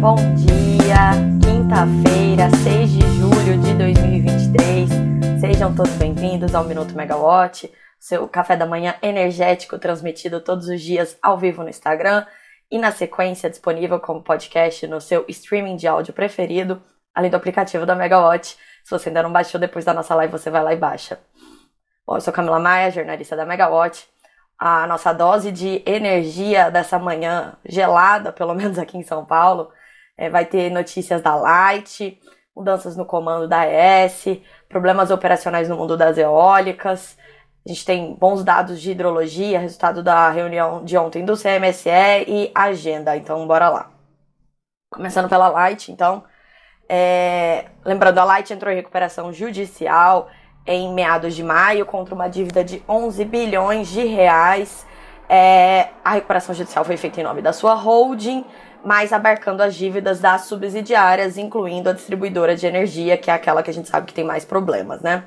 Bom dia, quinta-feira, 6 de julho de 2023. Sejam todos bem-vindos ao Minuto Megawatt, seu café da manhã energético transmitido todos os dias ao vivo no Instagram e na sequência disponível como podcast no seu streaming de áudio preferido, além do aplicativo da Megawatt. Se você ainda não baixou depois da nossa live, você vai lá e baixa. Bom, eu sou Camila Maia, jornalista da Megawatt a nossa dose de energia dessa manhã gelada, pelo menos aqui em São Paulo. É, vai ter notícias da Light, mudanças no comando da ES, problemas operacionais no mundo das eólicas. A gente tem bons dados de hidrologia, resultado da reunião de ontem do CMSE e agenda. Então, bora lá. Começando pela Light, então. É... Lembrando, a Light entrou em recuperação judicial em meados de maio contra uma dívida de 11 bilhões de reais. É, a recuperação judicial foi feita em nome da sua holding, mas abarcando as dívidas das subsidiárias, incluindo a distribuidora de energia, que é aquela que a gente sabe que tem mais problemas, né?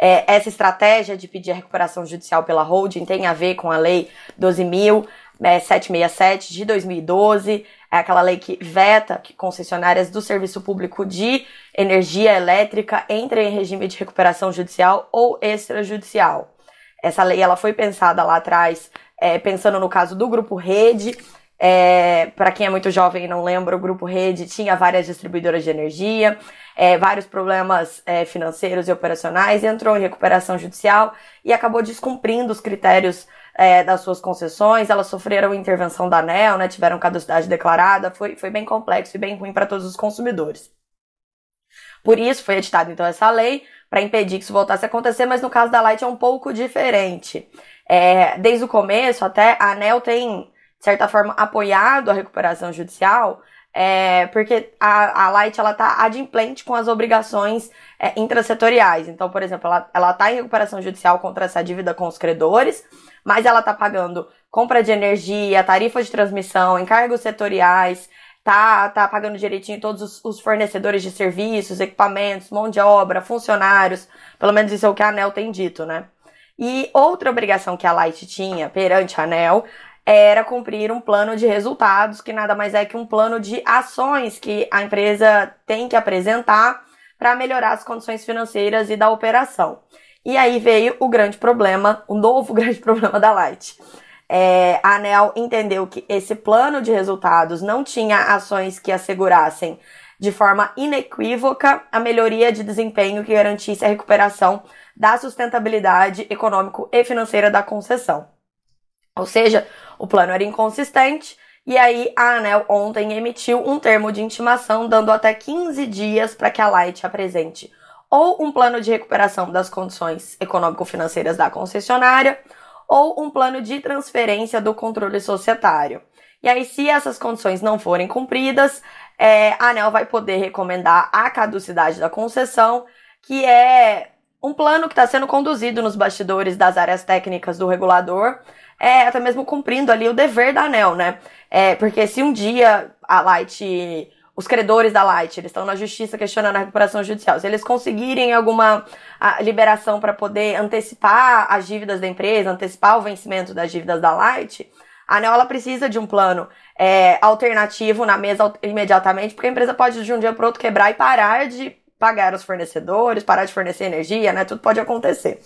É, essa estratégia de pedir a recuperação judicial pela holding tem a ver com a Lei 12.767 de 2012, é aquela lei que veta que concessionárias do serviço público de energia elétrica entrem em regime de recuperação judicial ou extrajudicial. Essa lei ela foi pensada lá atrás, é, pensando no caso do Grupo Rede. É, Para quem é muito jovem e não lembra, o Grupo Rede tinha várias distribuidoras de energia, é, vários problemas é, financeiros e operacionais, entrou em recuperação judicial e acabou descumprindo os critérios é, das suas concessões, elas sofreram intervenção da ANEL, né, tiveram caducidade declarada, foi, foi bem complexo e bem ruim para todos os consumidores. Por isso foi editada então essa lei para impedir que isso voltasse a acontecer, mas no caso da Light é um pouco diferente. É, desde o começo, até a ANEL tem, de certa forma, apoiado a recuperação judicial, é, porque a, a Light ela está adimplente com as obrigações é, intrasetoriais. Então, por exemplo, ela está em recuperação judicial contra essa dívida com os credores, mas ela está pagando compra de energia, tarifa de transmissão, encargos setoriais, tá, tá pagando direitinho todos os, os, fornecedores de serviços, equipamentos, mão de obra, funcionários, pelo menos isso é o que a ANEL tem dito, né? E outra obrigação que a Light tinha perante a ANEL era cumprir um plano de resultados, que nada mais é que um plano de ações que a empresa tem que apresentar para melhorar as condições financeiras e da operação. E aí veio o grande problema, o novo grande problema da Light. É, a ANEL entendeu que esse plano de resultados não tinha ações que assegurassem de forma inequívoca a melhoria de desempenho que garantisse a recuperação da sustentabilidade econômico e financeira da concessão. Ou seja, o plano era inconsistente e aí a ANEL ontem emitiu um termo de intimação dando até 15 dias para que a Light apresente ou um plano de recuperação das condições econômico-financeiras da concessionária, ou um plano de transferência do controle societário. E aí, se essas condições não forem cumpridas, é, a ANEL vai poder recomendar a caducidade da concessão, que é um plano que está sendo conduzido nos bastidores das áreas técnicas do regulador, é, até mesmo cumprindo ali o dever da ANEL, né? É, porque se um dia a Light os credores da Light, eles estão na justiça questionando a recuperação judicial. Se eles conseguirem alguma liberação para poder antecipar as dívidas da empresa, antecipar o vencimento das dívidas da Light, a ANEL ela precisa de um plano é, alternativo na mesa imediatamente, porque a empresa pode de um dia para outro quebrar e parar de pagar os fornecedores, parar de fornecer energia, né? Tudo pode acontecer.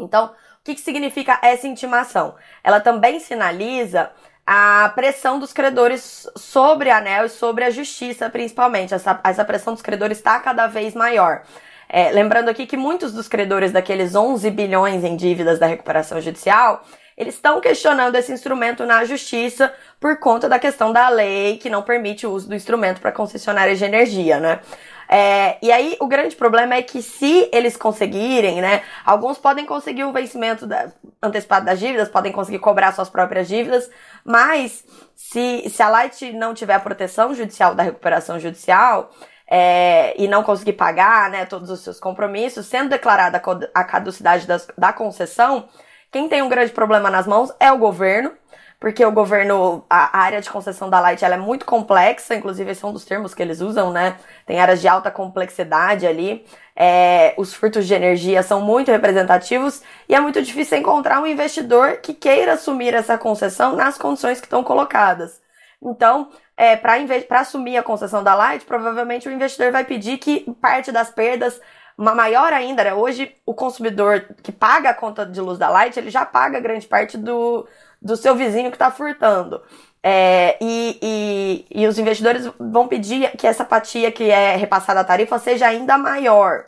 Então, o que, que significa essa intimação? Ela também sinaliza a pressão dos credores sobre a ANEL e sobre a justiça, principalmente. Essa, essa pressão dos credores está cada vez maior. É, lembrando aqui que muitos dos credores daqueles 11 bilhões em dívidas da recuperação judicial, eles estão questionando esse instrumento na justiça por conta da questão da lei que não permite o uso do instrumento para concessionárias de energia, né? É, e aí o grande problema é que se eles conseguirem, né, alguns podem conseguir o vencimento da, antecipado das dívidas, podem conseguir cobrar suas próprias dívidas, mas se, se a Light não tiver a proteção judicial da recuperação judicial, é, e não conseguir pagar né, todos os seus compromissos, sendo declarada a caducidade das, da concessão, quem tem um grande problema nas mãos é o governo, porque o governo, a área de concessão da Light ela é muito complexa, inclusive esse é um dos termos que eles usam, né? Tem áreas de alta complexidade ali. É, os furtos de energia são muito representativos e é muito difícil encontrar um investidor que queira assumir essa concessão nas condições que estão colocadas. Então, é, para assumir a concessão da Light, provavelmente o investidor vai pedir que parte das perdas, maior ainda, né? Hoje, o consumidor que paga a conta de luz da Light, ele já paga grande parte do, do seu vizinho que está furtando. É, e, e, e os investidores vão pedir que essa fatia que é repassada à tarifa seja ainda maior.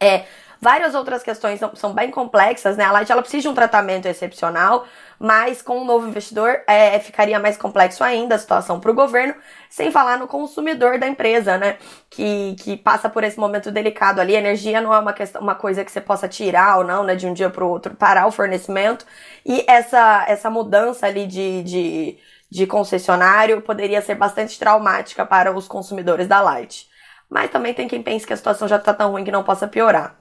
É, várias outras questões são, são, bem complexas, né? A Light ela precisa de um tratamento excepcional, mas com um novo investidor é, ficaria mais complexo ainda a situação para o governo, sem falar no consumidor da empresa, né? Que, que passa por esse momento delicado ali. Energia não é uma, questão, uma coisa que você possa tirar ou não, né? De um dia para o outro, parar o fornecimento. E essa, essa mudança ali de, de de concessionário poderia ser bastante traumática para os consumidores da Light. Mas também tem quem pense que a situação já está tão ruim que não possa piorar.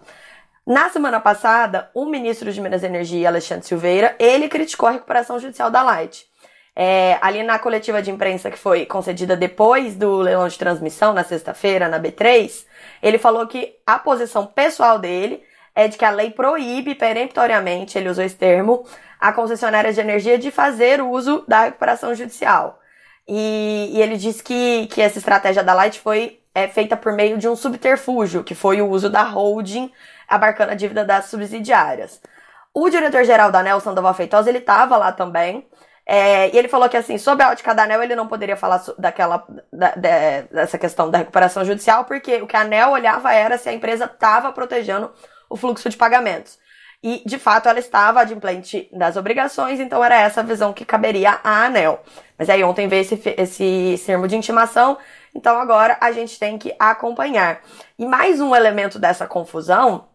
Na semana passada, o ministro de Minas e Energia, Alexandre Silveira, ele criticou a recuperação judicial da Light. É, ali na coletiva de imprensa que foi concedida depois do leilão de transmissão, na sexta-feira, na B3, ele falou que a posição pessoal dele é de que a lei proíbe peremptoriamente, ele usou esse termo, a concessionária de energia de fazer uso da recuperação judicial. E, e ele disse que, que essa estratégia da Light foi é, feita por meio de um subterfúgio, que foi o uso da holding abarcando a dívida das subsidiárias. O diretor-geral da ANEL, Sandoval Feitosa, ele estava lá também, é, e ele falou que, assim, sob a ótica da ANEL, ele não poderia falar daquela, da, de, dessa questão da recuperação judicial, porque o que a ANEL olhava era se a empresa estava protegendo o fluxo de pagamentos. E, de fato, ela estava adimplente das obrigações, então era essa a visão que caberia à ANEL. Mas aí ontem veio esse, esse termo de intimação, então agora a gente tem que acompanhar. E mais um elemento dessa confusão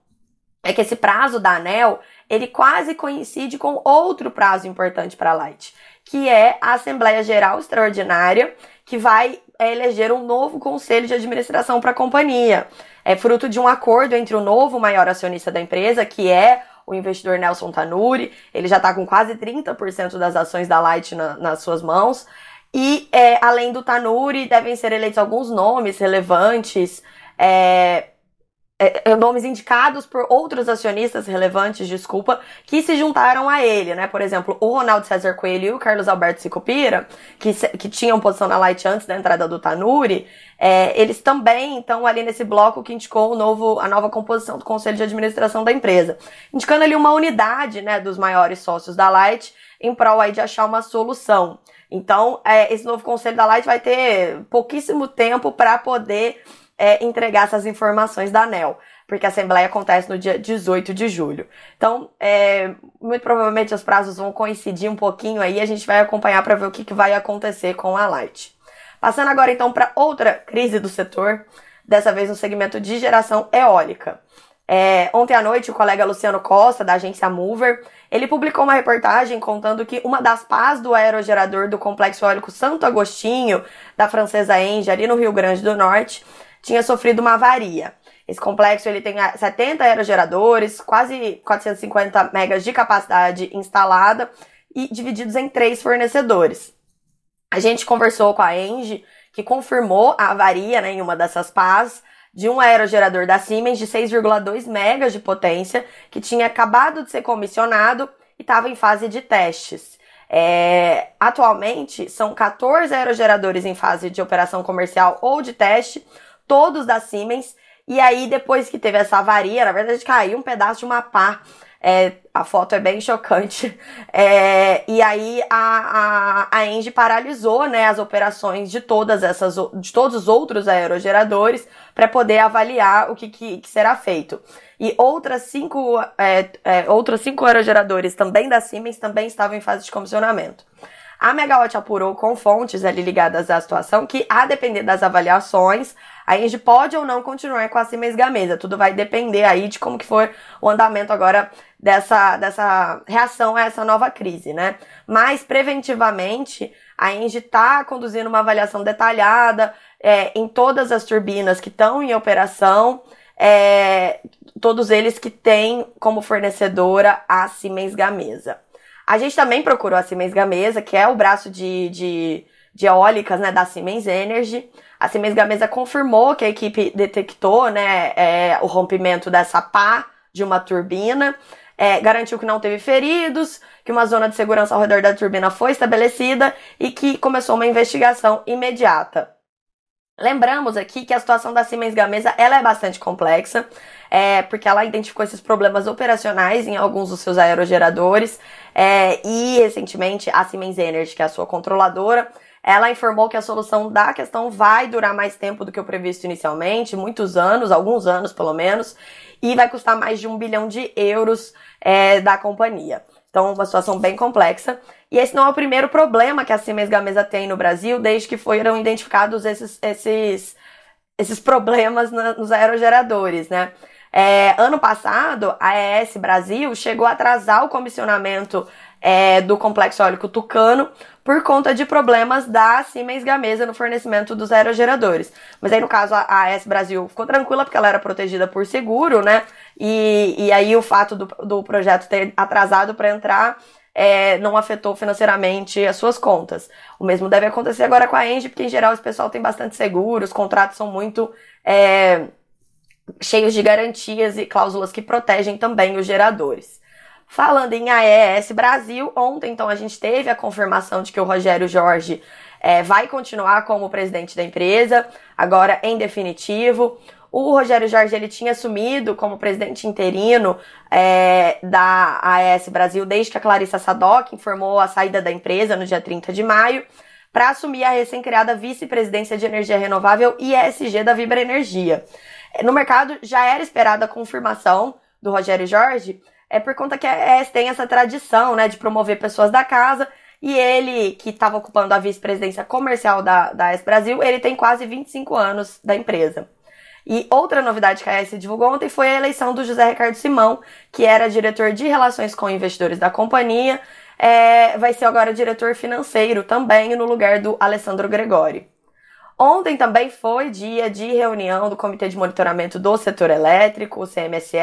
é que esse prazo da ANEL, ele quase coincide com outro prazo importante para a Light, que é a Assembleia Geral Extraordinária, que vai é, eleger um novo conselho de administração para a companhia. É fruto de um acordo entre o novo maior acionista da empresa, que é o investidor Nelson Tanuri, ele já está com quase 30% das ações da Light na, nas suas mãos. E, é, além do Tanuri, devem ser eleitos alguns nomes relevantes, é, é, nomes indicados por outros acionistas relevantes, desculpa, que se juntaram a ele, né? Por exemplo, o Ronaldo César Coelho e o Carlos Alberto Sicupira, que, que tinham posição na Light antes da entrada do Tanuri, é, eles também estão ali nesse bloco que indicou o novo, a nova composição do Conselho de Administração da empresa. Indicando ali uma unidade, né, dos maiores sócios da Light em prol aí de achar uma solução. Então, é, esse novo Conselho da Light vai ter pouquíssimo tempo para poder é, entregar essas informações da ANEL, porque a Assembleia acontece no dia 18 de julho. Então, é, muito provavelmente os prazos vão coincidir um pouquinho aí, a gente vai acompanhar para ver o que, que vai acontecer com a Light. Passando agora então para outra crise do setor, dessa vez no segmento de geração eólica. É, ontem à noite, o colega Luciano Costa, da agência Mover, ele publicou uma reportagem contando que uma das pás do aerogerador do complexo eólico Santo Agostinho, da francesa Engie, ali no Rio Grande do Norte, tinha sofrido uma avaria. Esse complexo ele tem 70 aerogeradores, quase 450 megas de capacidade instalada e divididos em três fornecedores. A gente conversou com a Engie, que confirmou a avaria né, em uma dessas pás de um aerogerador da Siemens de 6,2 megas de potência, que tinha acabado de ser comissionado e estava em fase de testes. É, atualmente, são 14 aerogeradores em fase de operação comercial ou de teste, todos da Siemens. E aí, depois que teve essa avaria, na verdade caiu um pedaço de uma pá. É, a foto é bem chocante. É, e aí a, a, a Engie paralisou né, as operações de todas essas de todos os outros aerogeradores para poder avaliar o que, que, que, será feito. E outras cinco, é, é, outros cinco aerogeradores também da Siemens também estavam em fase de comissionamento. A Megawatt apurou com fontes ali ligadas à situação que, a depender das avaliações, a gente pode ou não continuar com a Siemens Gamesa. Tudo vai depender aí de como que for o andamento agora dessa, dessa reação a essa nova crise, né? Mas, preventivamente, a Engie está conduzindo uma avaliação detalhada é, em todas as turbinas que estão em operação, é, todos eles que têm como fornecedora a Siemens Gamesa. A gente também procurou a Siemens Gamesa, que é o braço de, de, de eólicas né, da Siemens Energy. A Siemens Gamesa confirmou que a equipe detectou né, é, o rompimento dessa pá de uma turbina. é, garantiu que não teve feridos, que uma zona de segurança ao redor da turbina foi estabelecida e que começou uma investigação imediata. Lembramos aqui que a situação da Siemens Gamesa ela é bastante complexa, é, porque ela identificou esses problemas operacionais em alguns dos seus aerogeradores é, e recentemente a Siemens Energy, que é a sua controladora, ela informou que a solução da questão vai durar mais tempo do que o previsto inicialmente, muitos anos, alguns anos pelo menos, e vai custar mais de um bilhão de euros é, da companhia. Então, uma situação bem complexa. E esse não é o primeiro problema que a Siemens Gamesa tem no Brasil, desde que foram identificados esses, esses, esses problemas na, nos aerogeradores, né? É, ano passado, a ES Brasil chegou a atrasar o comissionamento é, do complexo eólico Tucano por conta de problemas da Siemens Gamesa no fornecimento dos aerogeradores. Mas aí, no caso, a AES Brasil ficou tranquila porque ela era protegida por seguro, né? E, e aí o fato do, do projeto ter atrasado para entrar é, não afetou financeiramente as suas contas. O mesmo deve acontecer agora com a Engie, porque em geral esse pessoal tem bastante seguro, os contratos são muito é, cheios de garantias e cláusulas que protegem também os geradores. Falando em AES Brasil, ontem então a gente teve a confirmação de que o Rogério Jorge é, vai continuar como presidente da empresa, agora em definitivo. O Rogério Jorge ele tinha assumido como presidente interino é, da AES Brasil desde que a Clarissa Sadoc informou a saída da empresa no dia 30 de maio para assumir a recém-criada vice-presidência de energia renovável e ESG da Vibra Energia. No mercado já era esperada a confirmação do Rogério Jorge, é por conta que a ES tem essa tradição, né, de promover pessoas da casa, e ele, que estava ocupando a vice-presidência comercial da, da Brasil, ele tem quase 25 anos da empresa. E outra novidade que a ES divulgou ontem foi a eleição do José Ricardo Simão, que era diretor de relações com investidores da companhia, é, vai ser agora diretor financeiro também, no lugar do Alessandro Gregori. Ontem também foi dia de reunião do Comitê de Monitoramento do Setor Elétrico, o CMSE.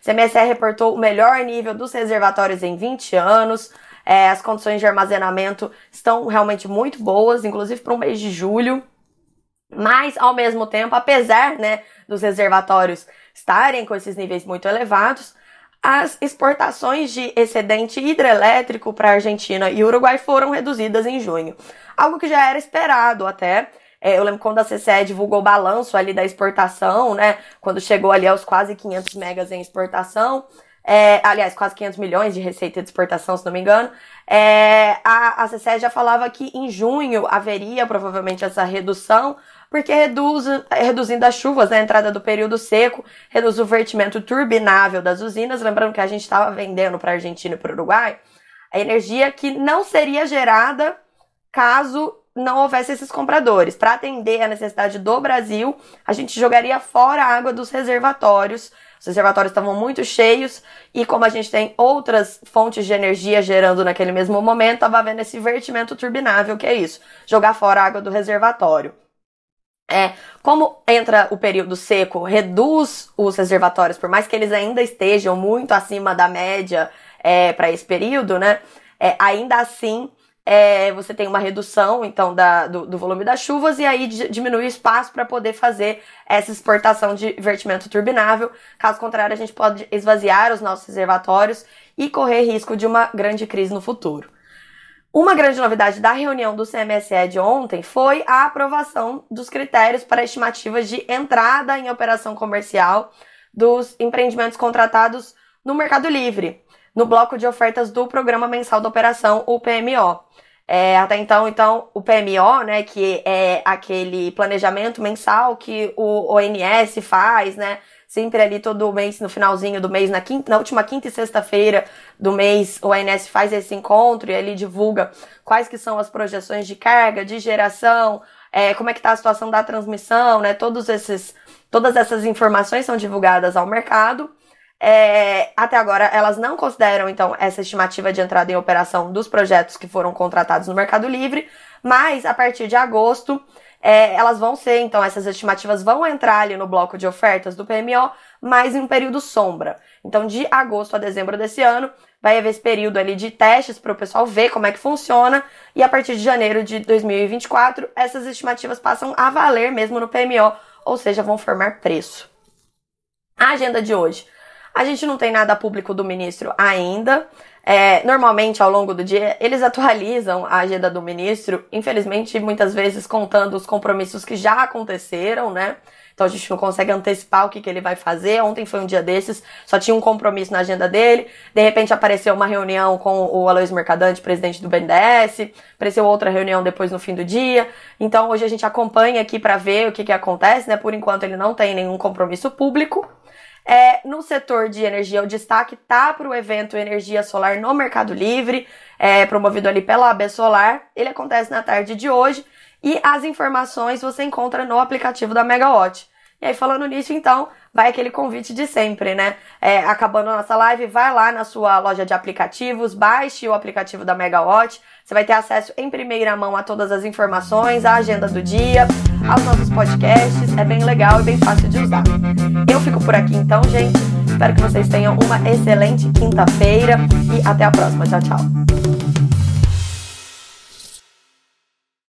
O CMSE reportou o melhor nível dos reservatórios em 20 anos. É, as condições de armazenamento estão realmente muito boas, inclusive para o mês de julho. Mas, ao mesmo tempo, apesar né, dos reservatórios estarem com esses níveis muito elevados, as exportações de excedente hidrelétrico para a Argentina e Uruguai foram reduzidas em junho. Algo que já era esperado até, é, eu lembro quando a CCE divulgou o balanço ali da exportação, né? Quando chegou ali aos quase 500 megas em exportação. É, aliás, quase 500 milhões de receita de exportação, se não me engano. É, a, a CCE já falava que em junho haveria provavelmente essa redução, porque reduz, reduzindo as chuvas, né, a entrada do período seco, reduz o vertimento turbinável das usinas. Lembrando que a gente estava vendendo para a Argentina e para o Uruguai a energia que não seria gerada caso não houvesse esses compradores. Para atender a necessidade do Brasil, a gente jogaria fora a água dos reservatórios. Os reservatórios estavam muito cheios e como a gente tem outras fontes de energia gerando naquele mesmo momento, estava havendo esse vertimento turbinável, que é isso, jogar fora a água do reservatório. É, como entra o período seco, reduz os reservatórios, por mais que eles ainda estejam muito acima da média é, para esse período, né? É, ainda assim é, você tem uma redução então da, do, do, volume das chuvas e aí diminui o espaço para poder fazer essa exportação de vertimento turbinável. Caso contrário, a gente pode esvaziar os nossos reservatórios e correr risco de uma grande crise no futuro. Uma grande novidade da reunião do CMSE de ontem foi a aprovação dos critérios para estimativas de entrada em operação comercial dos empreendimentos contratados no Mercado Livre, no bloco de ofertas do Programa Mensal da Operação, o PMO. É, até então, então, o PMO, né, que é aquele planejamento mensal que o ONS faz, né, sempre ali todo mês, no finalzinho do mês, na, quinta, na última quinta e sexta-feira do mês, o ONS faz esse encontro e ali divulga quais que são as projeções de carga, de geração, é, como é que está a situação da transmissão, né, todos esses, todas essas informações são divulgadas ao mercado. É, até agora, elas não consideram, então, essa estimativa de entrada em operação dos projetos que foram contratados no Mercado Livre, mas a partir de agosto, é, elas vão ser, então, essas estimativas vão entrar ali no bloco de ofertas do PMO, mas em um período sombra. Então, de agosto a dezembro desse ano, vai haver esse período ali de testes para o pessoal ver como é que funciona, e a partir de janeiro de 2024, essas estimativas passam a valer mesmo no PMO, ou seja, vão formar preço. A agenda de hoje. A gente não tem nada público do ministro ainda. É, normalmente, ao longo do dia, eles atualizam a agenda do ministro, infelizmente, muitas vezes contando os compromissos que já aconteceram, né? Então a gente não consegue antecipar o que, que ele vai fazer. Ontem foi um dia desses, só tinha um compromisso na agenda dele. De repente apareceu uma reunião com o Aloysio Mercadante, presidente do BNDES. Apareceu outra reunião depois no fim do dia. Então hoje a gente acompanha aqui para ver o que, que acontece, né? Por enquanto ele não tem nenhum compromisso público. É, no setor de energia, o destaque tá para o evento Energia Solar no Mercado Livre, é, promovido ali pela AB Solar. Ele acontece na tarde de hoje. E as informações você encontra no aplicativo da Megawatt. E aí, falando nisso, então, vai aquele convite de sempre, né? É, acabando a nossa live, vai lá na sua loja de aplicativos, baixe o aplicativo da Megawatt. Você vai ter acesso em primeira mão a todas as informações, a agenda do dia, aos nossos podcasts. É bem legal e bem fácil de usar. Eu fico por aqui então, gente. Espero que vocês tenham uma excelente quinta-feira e até a próxima. Tchau, tchau.